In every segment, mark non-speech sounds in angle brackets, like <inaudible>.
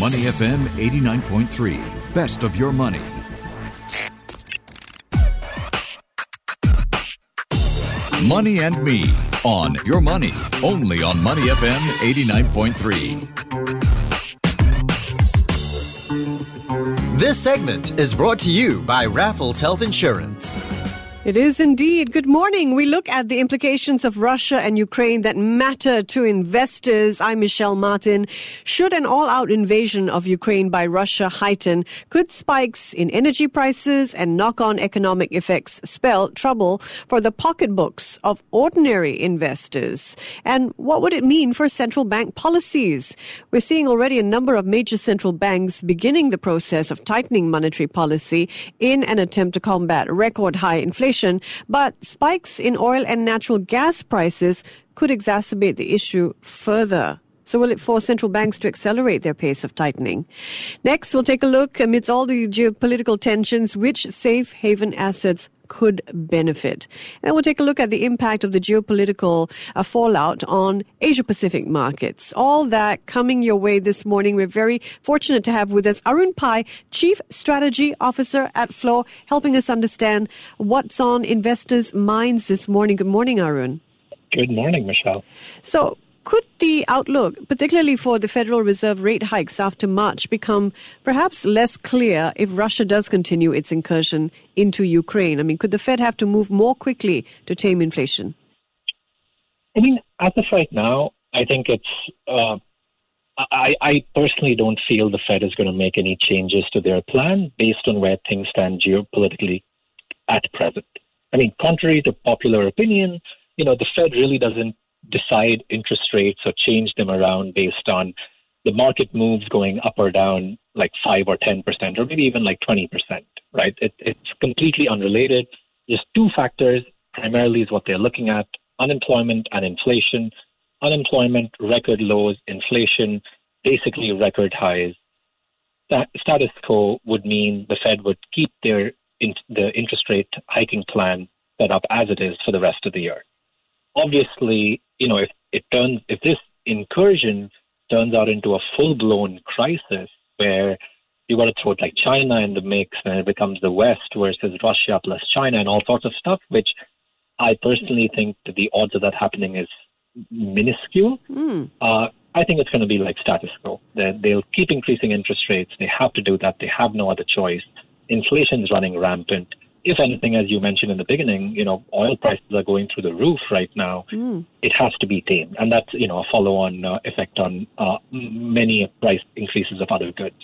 Money FM 89.3. Best of your money. Money and Me on Your Money, only on Money FM 89.3. This segment is brought to you by Raffles Health Insurance. It is indeed. Good morning. We look at the implications of Russia and Ukraine that matter to investors. I'm Michelle Martin. Should an all out invasion of Ukraine by Russia heighten, could spikes in energy prices and knock on economic effects spell trouble for the pocketbooks of ordinary investors? And what would it mean for central bank policies? We're seeing already a number of major central banks beginning the process of tightening monetary policy in an attempt to combat record high inflation inflation, but spikes in oil and natural gas prices could exacerbate the issue further. So will it force central banks to accelerate their pace of tightening? Next, we'll take a look amidst all the geopolitical tensions, which safe haven assets could benefit. And we'll take a look at the impact of the geopolitical uh, fallout on Asia Pacific markets. All that coming your way this morning. We're very fortunate to have with us Arun Pai, Chief Strategy Officer at Flow, helping us understand what's on investors' minds this morning. Good morning, Arun. Good morning, Michelle. So, could the outlook, particularly for the Federal Reserve rate hikes after March, become perhaps less clear if Russia does continue its incursion into Ukraine? I mean, could the Fed have to move more quickly to tame inflation? I mean, as of right now, I think it's. Uh, I, I personally don't feel the Fed is going to make any changes to their plan based on where things stand geopolitically at present. I mean, contrary to popular opinion, you know, the Fed really doesn't decide interest rates or change them around based on the market moves going up or down like 5 or 10% or maybe even like 20%, right? It, it's completely unrelated. Just two factors primarily is what they're looking at unemployment and inflation. Unemployment, record lows, inflation, basically record highs. That status quo would mean the Fed would keep their in, the interest rate hiking plan set up as it is for the rest of the year. Obviously, you know, if it turns, if this incursion turns out into a full blown crisis where you got to throw it like China in the mix and it becomes the West versus Russia plus China and all sorts of stuff, which I personally think that the odds of that happening is minuscule. Mm. Uh, I think it's going to be like status quo. They're, they'll keep increasing interest rates. They have to do that. They have no other choice. Inflation is running rampant if anything, as you mentioned in the beginning, you know, oil prices are going through the roof right now. Mm. It has to be tamed, and that's you know a follow-on uh, effect on uh, many price increases of other goods.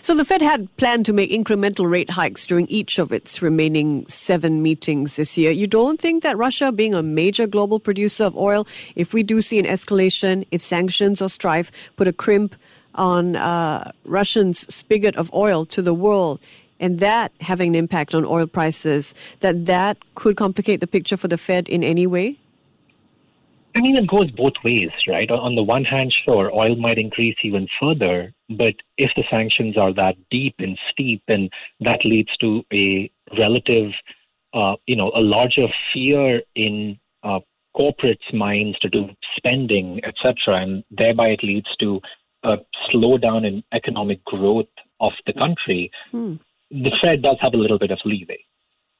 So the Fed had planned to make incremental rate hikes during each of its remaining seven meetings this year. You don't think that Russia, being a major global producer of oil, if we do see an escalation, if sanctions or strife put a crimp on uh, Russians' spigot of oil to the world, and that having an impact on oil prices, that that could complicate the picture for the Fed in any way? I mean, it goes both ways, right? On the one hand, sure, oil might increase even further, but if the sanctions are that deep and steep, and that leads to a relative, uh, you know, a larger fear in uh, corporates' minds to do spending, etc., and thereby it leads to a slowdown in economic growth of the country. Hmm the Fed does have a little bit of leeway.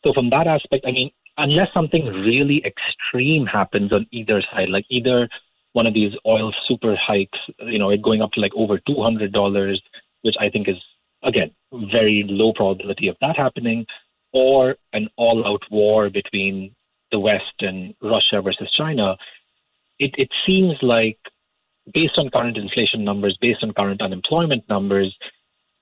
So from that aspect, I mean, unless something really extreme happens on either side, like either one of these oil super hikes, you know, it going up to like over two hundred dollars, which I think is again very low probability of that happening, or an all-out war between the West and Russia versus China. It it seems like based on current inflation numbers, based on current unemployment numbers,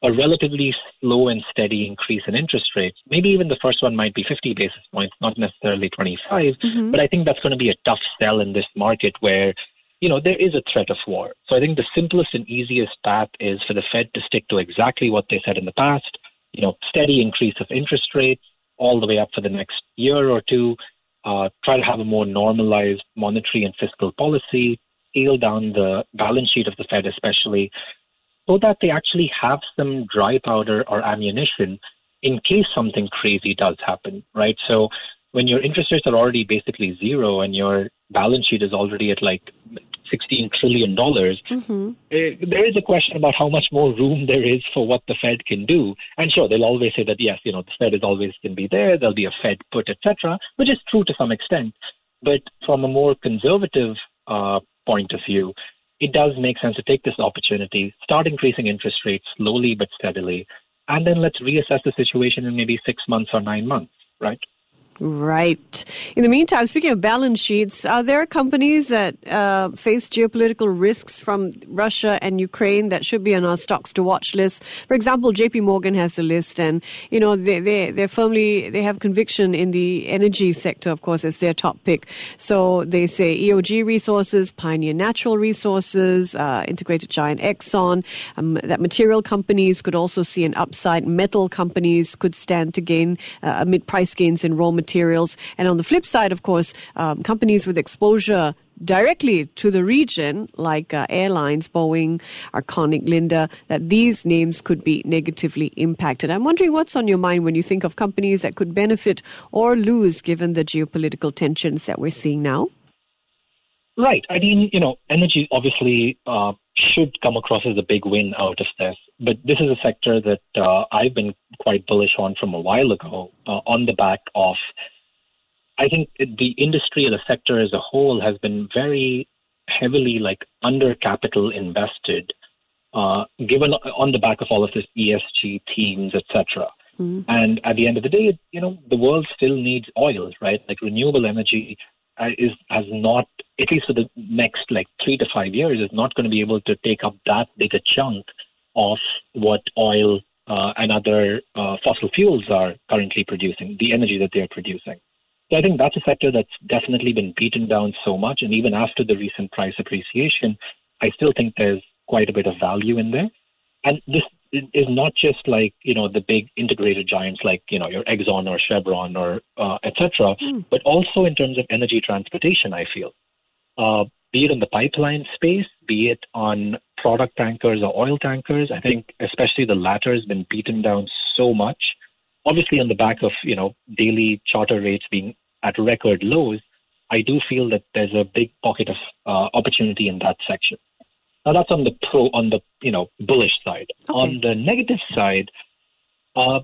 a relatively slow and steady increase in interest rates. Maybe even the first one might be 50 basis points, not necessarily 25. Mm-hmm. But I think that's going to be a tough sell in this market where, you know, there is a threat of war. So I think the simplest and easiest path is for the Fed to stick to exactly what they said in the past, you know, steady increase of interest rates all the way up for the next year or two, uh, try to have a more normalized monetary and fiscal policy, scale down the balance sheet of the Fed, especially so that they actually have some dry powder or ammunition in case something crazy does happen, right? So when your interest rates are already basically zero and your balance sheet is already at like 16 trillion dollars. Mm-hmm. Uh, there is a question about how much more room there is for what the Fed can do. And sure, they'll always say that yes, you know, the Fed is always can be there. There'll be a Fed put, etc., which is true to some extent. But from a more conservative uh, point of view, it does make sense to take this opportunity, start increasing interest rates slowly but steadily, and then let's reassess the situation in maybe six months or nine months, right? Right. In the meantime, speaking of balance sheets, are there companies that uh, face geopolitical risks from Russia and Ukraine that should be on our stocks to watch list? For example, J.P. Morgan has a list, and you know they they they're firmly they have conviction in the energy sector, of course, as their top pick. So they say EOG Resources, Pioneer Natural Resources, uh, integrated giant Exxon, um, that material companies could also see an upside. Metal companies could stand to gain uh, amid price gains in raw materials materials. And on the flip side, of course, um, companies with exposure directly to the region, like uh, airlines, Boeing, Arconic, Linde, that these names could be negatively impacted. I'm wondering what's on your mind when you think of companies that could benefit or lose given the geopolitical tensions that we're seeing now? Right. I mean, you know, energy obviously uh, should come across as a big win out of this. But this is a sector that uh, I've been quite bullish on from a while ago uh, on the back of, I think the industry or the sector as a whole has been very heavily like under capital invested, uh, given on the back of all of this ESG themes, etc. Mm-hmm. And at the end of the day, you know, the world still needs oil, right? Like renewable energy uh, is has not at least for the next like three to five years is not going to be able to take up that big a chunk of what oil uh, and other uh, fossil fuels are currently producing, the energy that they're producing. So I think that's a sector that's definitely been beaten down so much, and even after the recent price appreciation, I still think there's quite a bit of value in there. And this is not just like you know the big integrated giants like you know your Exxon or Chevron or uh, etc., mm. but also in terms of energy transportation. I feel, uh, be it in the pipeline space, be it on product tankers or oil tankers. I think especially the latter has been beaten down so much. Obviously, on the back of you know daily charter rates being at record lows, I do feel that there's a big pocket of uh, opportunity in that section. Now that's on the pro, on the you know bullish side. Okay. On the negative side, uh,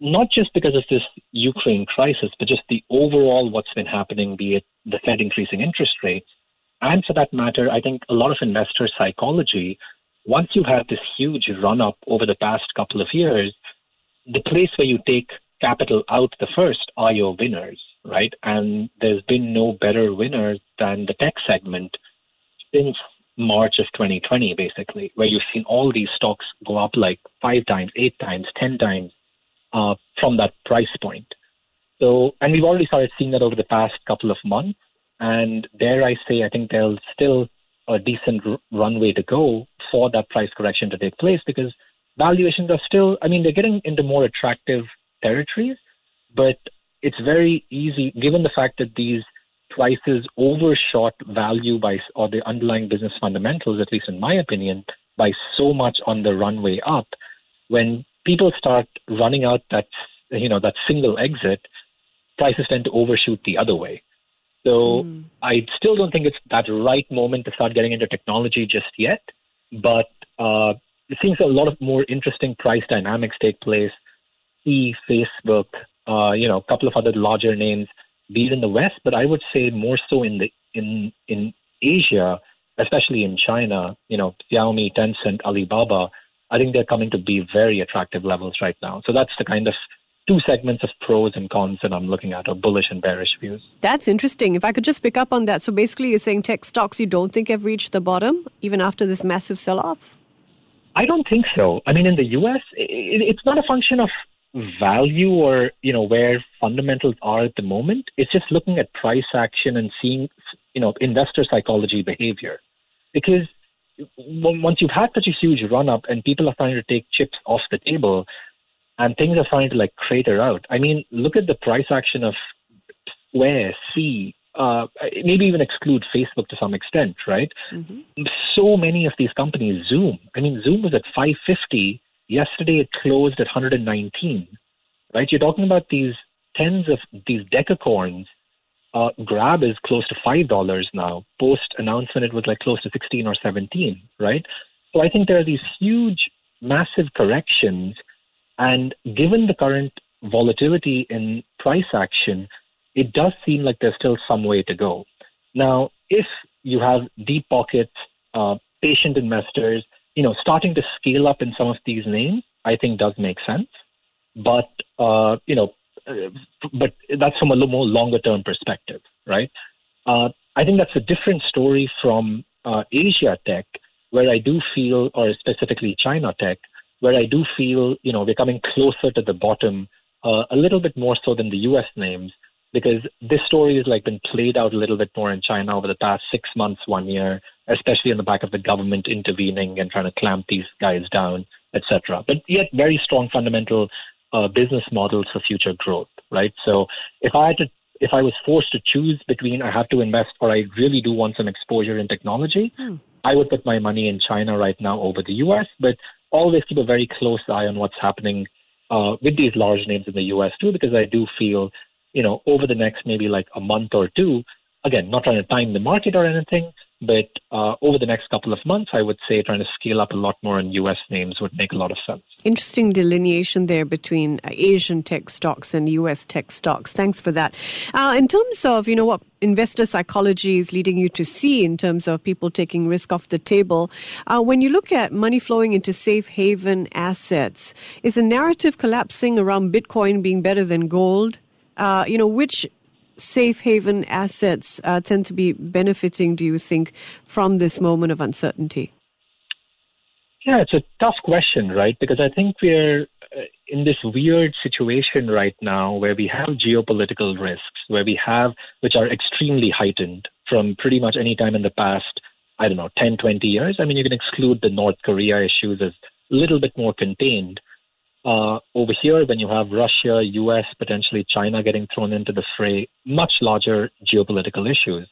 not just because of this Ukraine crisis, but just the overall what's been happening, be it the Fed increasing interest rates, and for that matter, I think a lot of investor psychology. Once you have this huge run up over the past couple of years, the place where you take capital out the first are your winners, right? And there's been no better winners than the tech segment since March of 2020, basically, where you've seen all these stocks go up like five times, eight times, 10 times uh, from that price point. So, and we've already started seeing that over the past couple of months. And dare I say, I think there's still a decent r- runway to go for that price correction to take place because valuations are still, I mean, they're getting into more attractive territories, but it's very easy, given the fact that these prices overshot value by, or the underlying business fundamentals, at least in my opinion, by so much on the runway up. When people start running out that, you know, that single exit, prices tend to overshoot the other way. So mm. I still don't think it's that right moment to start getting into technology just yet. But uh, it seems a lot of more interesting price dynamics take place. E, Facebook, uh, you know, a couple of other larger names be it in the West, but I would say more so in the in in Asia, especially in China. You know, Xiaomi, Tencent, Alibaba. I think they're coming to be very attractive levels right now. So that's the kind of two segments of pros and cons that I'm looking at, or bullish and bearish views. That's interesting. If I could just pick up on that. So basically, you're saying tech stocks you don't think have reached the bottom, even after this massive sell off? I don't think so. I mean, in the US, it's not a function of value or you know where fundamentals are at the moment it's just looking at price action and seeing you know investor psychology behavior because once you've had such a huge run up and people are trying to take chips off the table and things are starting to like crater out i mean look at the price action of square c uh, maybe even exclude Facebook to some extent, right? Mm-hmm. So many of these companies, Zoom. I mean, Zoom was at 550 Yesterday it closed at 119. Right? You're talking about these tens of these decacorns uh, Grab is close to five dollars now. Post announcement, it was like close to sixteen or seventeen, right? So I think there are these huge, massive corrections, and given the current volatility in price action, it does seem like there's still some way to go. Now, if you have deep pockets, uh, patient investors, you know, starting to scale up in some of these names, I think does make sense. But uh, you know, uh, but that's from a little more longer term perspective, right? Uh, I think that's a different story from uh, Asia tech, where I do feel, or specifically China tech, where I do feel, you know, we're coming closer to the bottom uh, a little bit more so than the U.S. names, because this story has like been played out a little bit more in China over the past six months, one year, especially on the back of the government intervening and trying to clamp these guys down, etc. But yet, very strong fundamental uh, business models for future growth, right? So if I had to, if I was forced to choose between I have to invest or I really do want some exposure in technology, hmm. I would put my money in China right now over the U.S. But always keep a very close eye on what's happening uh, with these large names in the U.S. too, because I do feel, you know, over the next maybe like a month or two, again, not trying to time the market or anything, but uh, over the next couple of months, I would say trying to scale up a lot more in US names would make a lot of sense. Interesting delineation there between uh, Asian tech stocks and US tech stocks. Thanks for that. Uh, in terms of, you know, what investor psychology is leading you to see in terms of people taking risk off the table, uh, when you look at money flowing into safe haven assets, is the narrative collapsing around Bitcoin being better than gold? Uh, you know, which safe haven assets uh, tend to be benefiting, do you think, from this moment of uncertainty? Yeah, it's a tough question, right? Because I think we're uh, in this weird situation right now where we have geopolitical risks, where we have, which are extremely heightened from pretty much any time in the past, I don't know, 10, 20 years. I mean, you can exclude the North Korea issues as a little bit more contained. Uh, over here, when you have Russia, US, potentially China getting thrown into the fray, much larger geopolitical issues.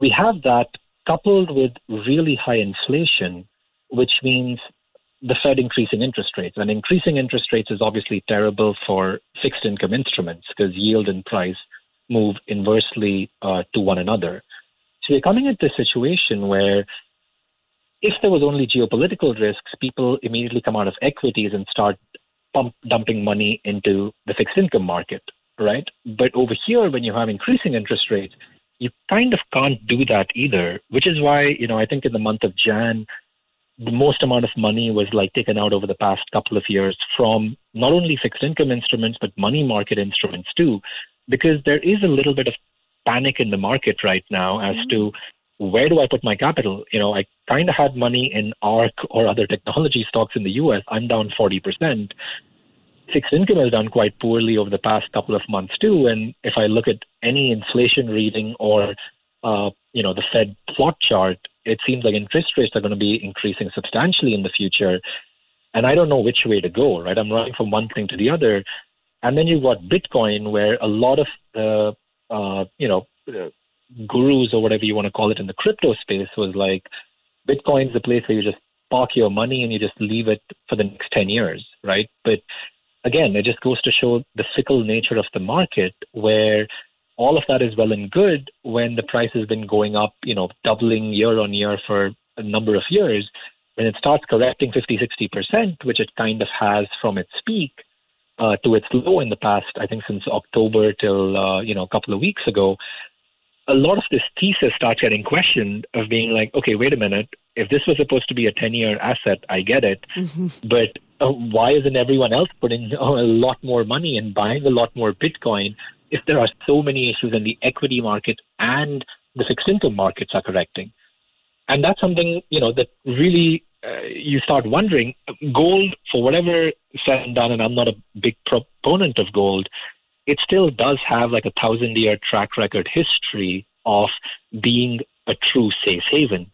We have that coupled with really high inflation, which means the Fed increasing interest rates. And increasing interest rates is obviously terrible for fixed income instruments because yield and price move inversely uh, to one another. So we're coming into a situation where if there was only geopolitical risks, people immediately come out of equities and start pump, dumping money into the fixed income market, right? But over here, when you have increasing interest rates, you kind of can't do that either, which is why, you know, I think in the month of Jan, the most amount of money was like taken out over the past couple of years from not only fixed income instruments, but money market instruments too, because there is a little bit of panic in the market right now as mm-hmm. to where do I put my capital? You know, I kind of had money in ARK or other technology stocks in the US. I'm down 40%. Fixed income has done quite poorly over the past couple of months too. And if I look at any inflation reading or, uh, you know, the Fed plot chart, it seems like interest rates are going to be increasing substantially in the future. And I don't know which way to go, right? I'm running from one thing to the other. And then you've got Bitcoin, where a lot of the, uh, you know, uh, gurus or whatever you want to call it in the crypto space was like Bitcoin's the place where you just park your money and you just leave it for the next 10 years, right? But again, it just goes to show the fickle nature of the market where all of that is well and good when the price has been going up, you know, doubling year on year for a number of years. When it starts correcting 50, 60%, which it kind of has from its peak uh, to its low in the past, I think since October till, uh, you know, a couple of weeks ago, a lot of this thesis starts getting questioned of being like, okay, wait a minute. If this was supposed to be a 10 year asset, I get it. Mm-hmm. But uh, why isn't everyone else putting a lot more money and buying a lot more Bitcoin if there are so many issues in the equity market and the fixed income markets are correcting? And that's something, you know, that really uh, you start wondering. Gold, for whatever said and done, and I'm not a big proponent of gold, it still does have like a thousand year track record history of being a true safe haven.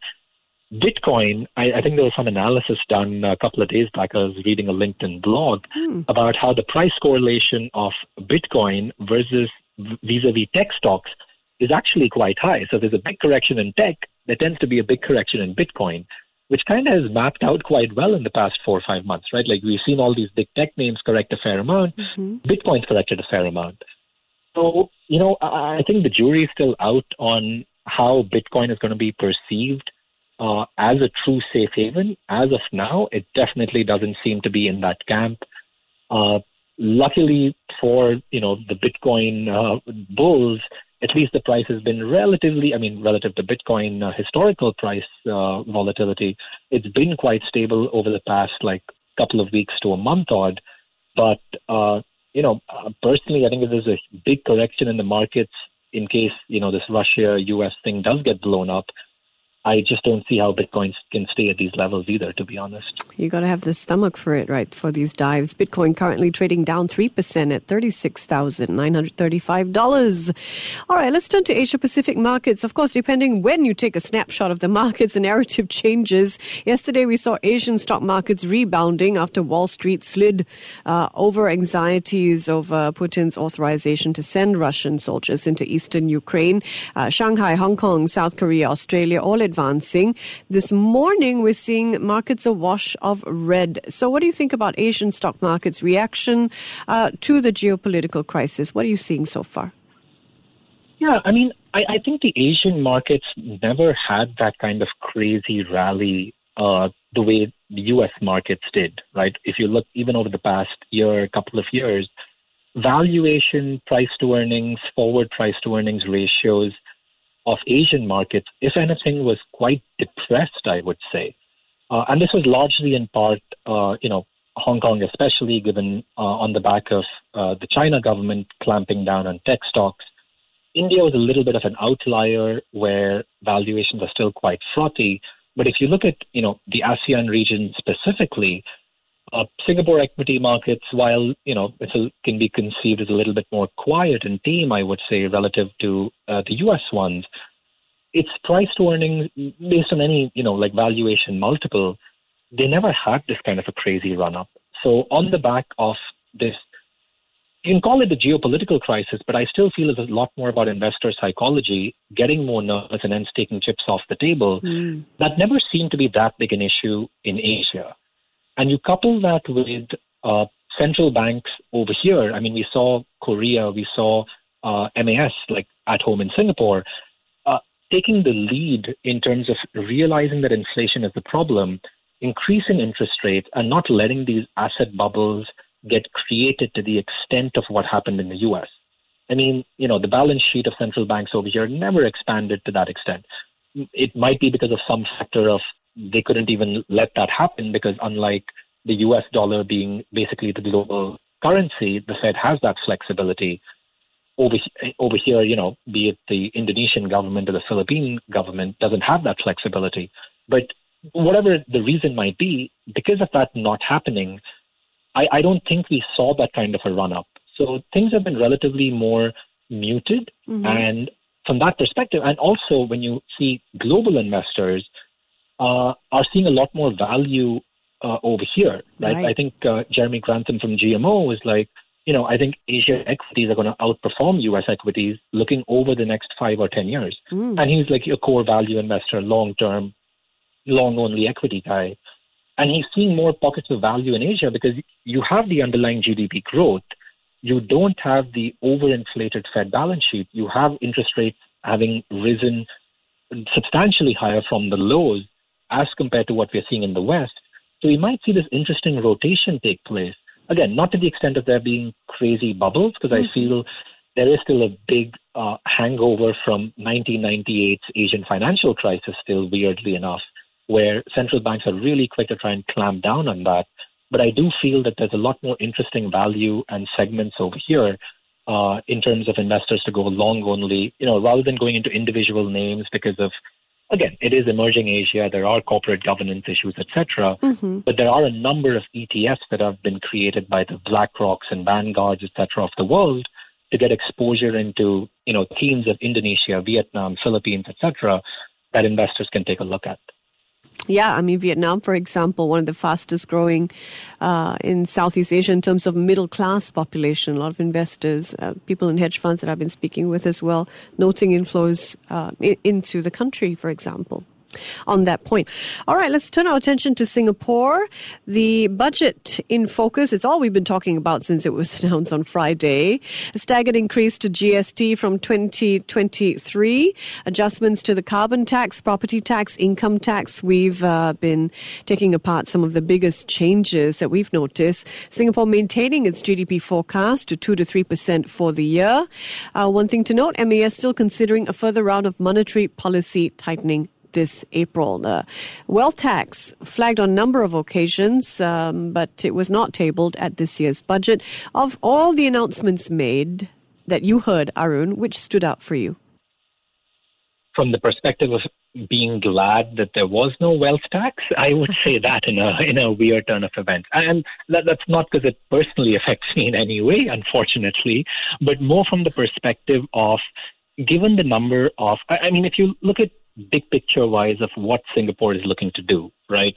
Bitcoin, I, I, think there was some analysis done a couple of days back. I was reading a LinkedIn blog hmm. about how the price correlation of Bitcoin versus vis a vis tech stocks is actually quite high. So there's a big correction in tech, there tends to be a big correction in Bitcoin which kind of has mapped out quite well in the past four or five months, right? Like we've seen all these big tech names correct a fair amount. Mm-hmm. Bitcoin's corrected a fair amount. So, you know, I think the jury is still out on how Bitcoin is going to be perceived uh, as a true safe haven. As of now, it definitely doesn't seem to be in that camp. Uh, luckily for you know the Bitcoin uh, bulls, at least the price has been relatively, I mean, relative to Bitcoin uh, historical price uh, volatility, it's been quite stable over the past like couple of weeks to a month odd. But uh, you know, uh, personally, I think there's a big correction in the markets in case you know this Russia-U.S. thing does get blown up, I just don't see how Bitcoin can stay at these levels either, to be honest. You got to have the stomach for it, right? For these dives. Bitcoin currently trading down 3% at $36,935. All right, let's turn to Asia Pacific markets. Of course, depending when you take a snapshot of the markets, the narrative <laughs> changes. Yesterday, we saw Asian stock markets rebounding after Wall Street slid uh, over anxieties over Putin's authorization to send Russian soldiers into eastern Ukraine. Uh, Shanghai, Hong Kong, South Korea, Australia, all advancing. This morning, we're seeing markets awash of red. So, what do you think about Asian stock markets' reaction uh, to the geopolitical crisis? What are you seeing so far? Yeah, I mean, I, I think the Asian markets never had that kind of crazy rally uh, the way the U.S. markets did, right? If you look even over the past year, couple of years, valuation, price to earnings, forward price to earnings ratios of Asian markets, if anything, was quite depressed, I would say. Uh, and this was largely in part, uh, you know, Hong Kong, especially given uh, on the back of uh, the China government clamping down on tech stocks. India was a little bit of an outlier where valuations are still quite frothy. But if you look at, you know, the ASEAN region specifically, uh, Singapore equity markets, while you know it can be conceived as a little bit more quiet and tame, I would say, relative to uh, the U.S. ones, its price to earnings, based on any you know like valuation multiple, they never had this kind of a crazy run up. So on the back of this, you can call it the geopolitical crisis, but I still feel it's a lot more about investor psychology, getting more nervous and hence taking chips off the table. Mm. That never seemed to be that big an issue in Asia. And you couple that with uh, central banks over here. I mean, we saw Korea, we saw uh, MAS, like at home in Singapore, uh, taking the lead in terms of realizing that inflation is the problem, increasing interest rates, and not letting these asset bubbles get created to the extent of what happened in the US. I mean, you know, the balance sheet of central banks over here never expanded to that extent. It might be because of some factor of they couldn't even let that happen because unlike the US dollar being basically the global currency, the Fed has that flexibility. Over, over here, you know, be it the Indonesian government or the Philippine government doesn't have that flexibility. But whatever the reason might be, because of that not happening, I, I don't think we saw that kind of a run up. So things have been relatively more muted. Mm-hmm. And from that perspective, and also when you see global investors, uh, are seeing a lot more value uh, over here. Right? right. I think uh, Jeremy Grantham from GMO is like, you know, I think Asia equities are going to outperform U.S. equities looking over the next five or ten years. Mm. And he's like a core value investor, long term, long only equity guy. And he's seeing more pockets of value in Asia because you have the underlying GDP growth. You don't have the overinflated Fed balance sheet. You have interest rates having risen substantially higher from the lows as compared to what we're seeing in the West. So we might see this interesting rotation take place. Again, not to the extent of there being crazy bubbles, because mm-hmm. I feel there is still a big uh, hangover from 1998's Asian financial crisis, still weirdly enough, where central banks are really quick to try and clamp down on that. But I do feel that there's a lot more interesting value and segments over here uh, in terms of investors to go long only, you know, rather than going into individual names because of again, it is emerging Asia. There are corporate governance issues, etc. Mm-hmm. But there are a number of ETFs that have been created by the BlackRocks and Vanguards, etc. of the world to get exposure into you know themes of Indonesia, Vietnam, Philippines, etc. that investors can take a look at. Yeah, I mean, Vietnam, for example, one of the fastest growing uh, in Southeast Asia in terms of middle class population. A lot of investors, uh, people in hedge funds that I've been speaking with as well, noting inflows uh, into the country, for example. On that point. All right, let's turn our attention to Singapore. The budget in focus, it's all we've been talking about since it was <laughs> announced on Friday. A staggered increase to GST from 2023, adjustments to the carbon tax, property tax, income tax. We've uh, been taking apart some of the biggest changes that we've noticed. Singapore maintaining its GDP forecast to 2 to 3% for the year. Uh, one thing to note, MAS still considering a further round of monetary policy tightening this April. Uh, wealth tax flagged on a number of occasions, um, but it was not tabled at this year's budget. Of all the announcements made that you heard, Arun, which stood out for you? From the perspective of being glad that there was no wealth tax, I would say <laughs> that in a in a weird turn of events, and that, that's not because it personally affects me in any way, unfortunately, but more from the perspective of given the number of, I, I mean, if you look at big picture wise of what Singapore is looking to do, right?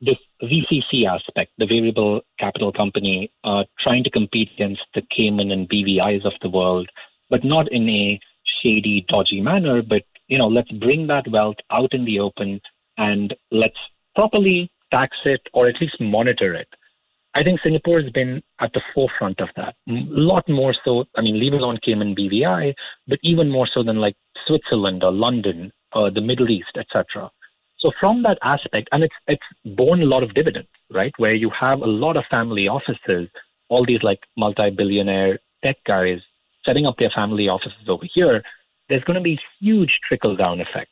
This VCC aspect, the variable capital company, uh, trying to compete against the Cayman and BVIs of the world, but not in a shady, dodgy manner, but you know, let's bring that wealth out in the open and let's properly tax it or at least monitor it. I think Singapore has been at the forefront of that. A lot more so, I mean, leave alone Cayman BVI, but even more so than like Switzerland or London uh, the Middle East, etc. So from that aspect, and it's it's borne a lot of dividends, right? Where you have a lot of family offices, all these like multi-billionaire tech guys setting up their family offices over here. There's going to be huge trickle down effect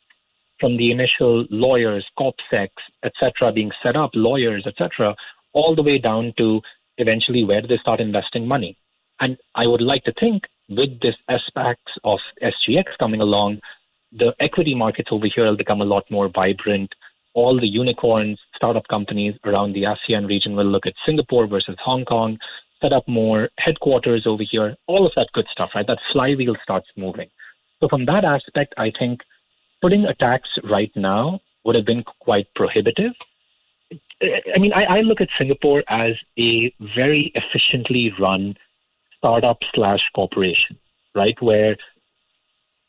from the initial lawyers, CorpSecs, etc., being set up, lawyers, etc., all the way down to eventually where do they start investing money? And I would like to think with this aspects of SGX coming along, the equity markets over here will become a lot more vibrant. All the unicorns, startup companies around the ASEAN region will look at Singapore versus Hong Kong, set up more headquarters over here, all of that good stuff, right? That flywheel starts moving. So, from that aspect, I think putting a tax right now would have been quite prohibitive. I mean, I, I look at Singapore as a very efficiently run startup slash corporation, right? Where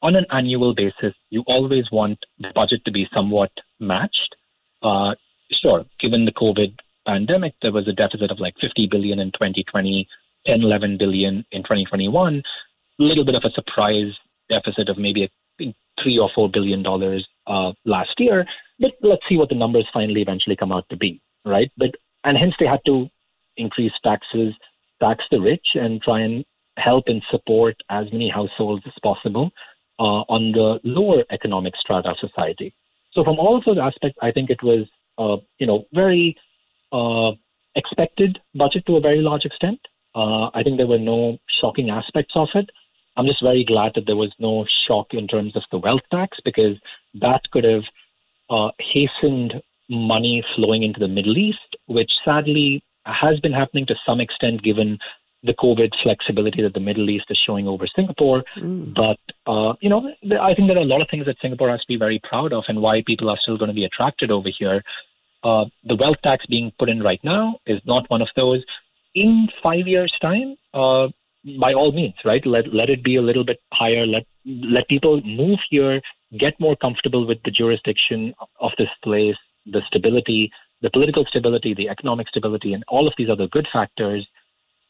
on an annual basis, you always want the budget to be somewhat matched. Uh, sure, given the COVID pandemic, there was a deficit of like 50 billion in 2020, 10, 11 billion in 2021. A little bit of a surprise deficit of maybe a, three or four billion dollars uh, last year. But let's see what the numbers finally eventually come out to be, right? But and hence they had to increase taxes, tax the rich, and try and help and support as many households as possible uh, on the lower economic strata of society. So from all of those aspects, I think it was, uh, you know, very uh, expected budget to a very large extent. Uh, I think there were no shocking aspects of it. I'm just very glad that there was no shock in terms of the wealth tax because that could have uh, hastened money flowing into the Middle East, which sadly has been happening to some extent given the COVID flexibility that the Middle East is showing over Singapore. Mm. But, uh, you know, I think there are a lot of things that Singapore has to be very proud of and why people are still going to be attracted over here. Uh, the wealth tax being put in right now is not one of those. In five years' time, uh, by all means, right? Let let it be a little bit higher. Let let people move here, get more comfortable with the jurisdiction of this place, the stability, the political stability, the economic stability, and all of these other good factors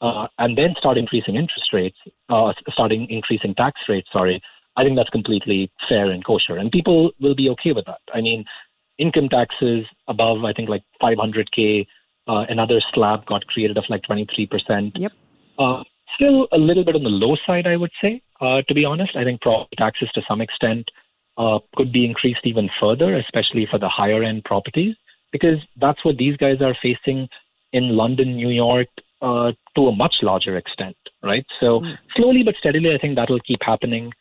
uh, and then start increasing interest rates, uh, starting increasing tax rates, sorry, I think that's completely fair and kosher. And people will be okay with that. I mean, income taxes above, I think, like 500K, uh, another slab got created of like 23%. Yep. Uh, still a little bit on the low side, I would say, uh, to be honest. I think property taxes to some extent uh, could be increased even further, especially for the higher end properties, because that's what these guys are facing in London, New York, uh, to a much larger extent, right? So mm. slowly but steadily, I think that will keep happening.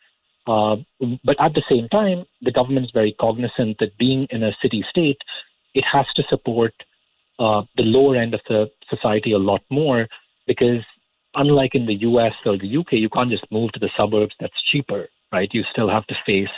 Uh, but at the same time, the government is very cognizant that being in a city state, it has to support uh, the lower end of the society a lot more because unlike in the US or the UK, you can't just move to the suburbs that's cheaper, right? You still have to face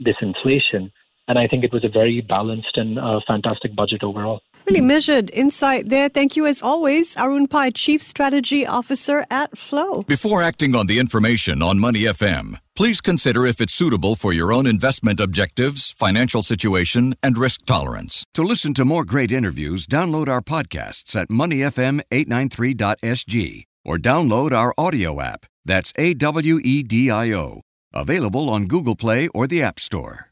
this inflation. And I think it was a very balanced and uh, fantastic budget overall. Really measured insight there. Thank you as always, Arun Pai, Chief Strategy Officer at Flow. Before acting on the information on Money FM, please consider if it's suitable for your own investment objectives, financial situation, and risk tolerance. To listen to more great interviews, download our podcasts at moneyfm893.sg or download our audio app. That's A W E D I O. Available on Google Play or the App Store.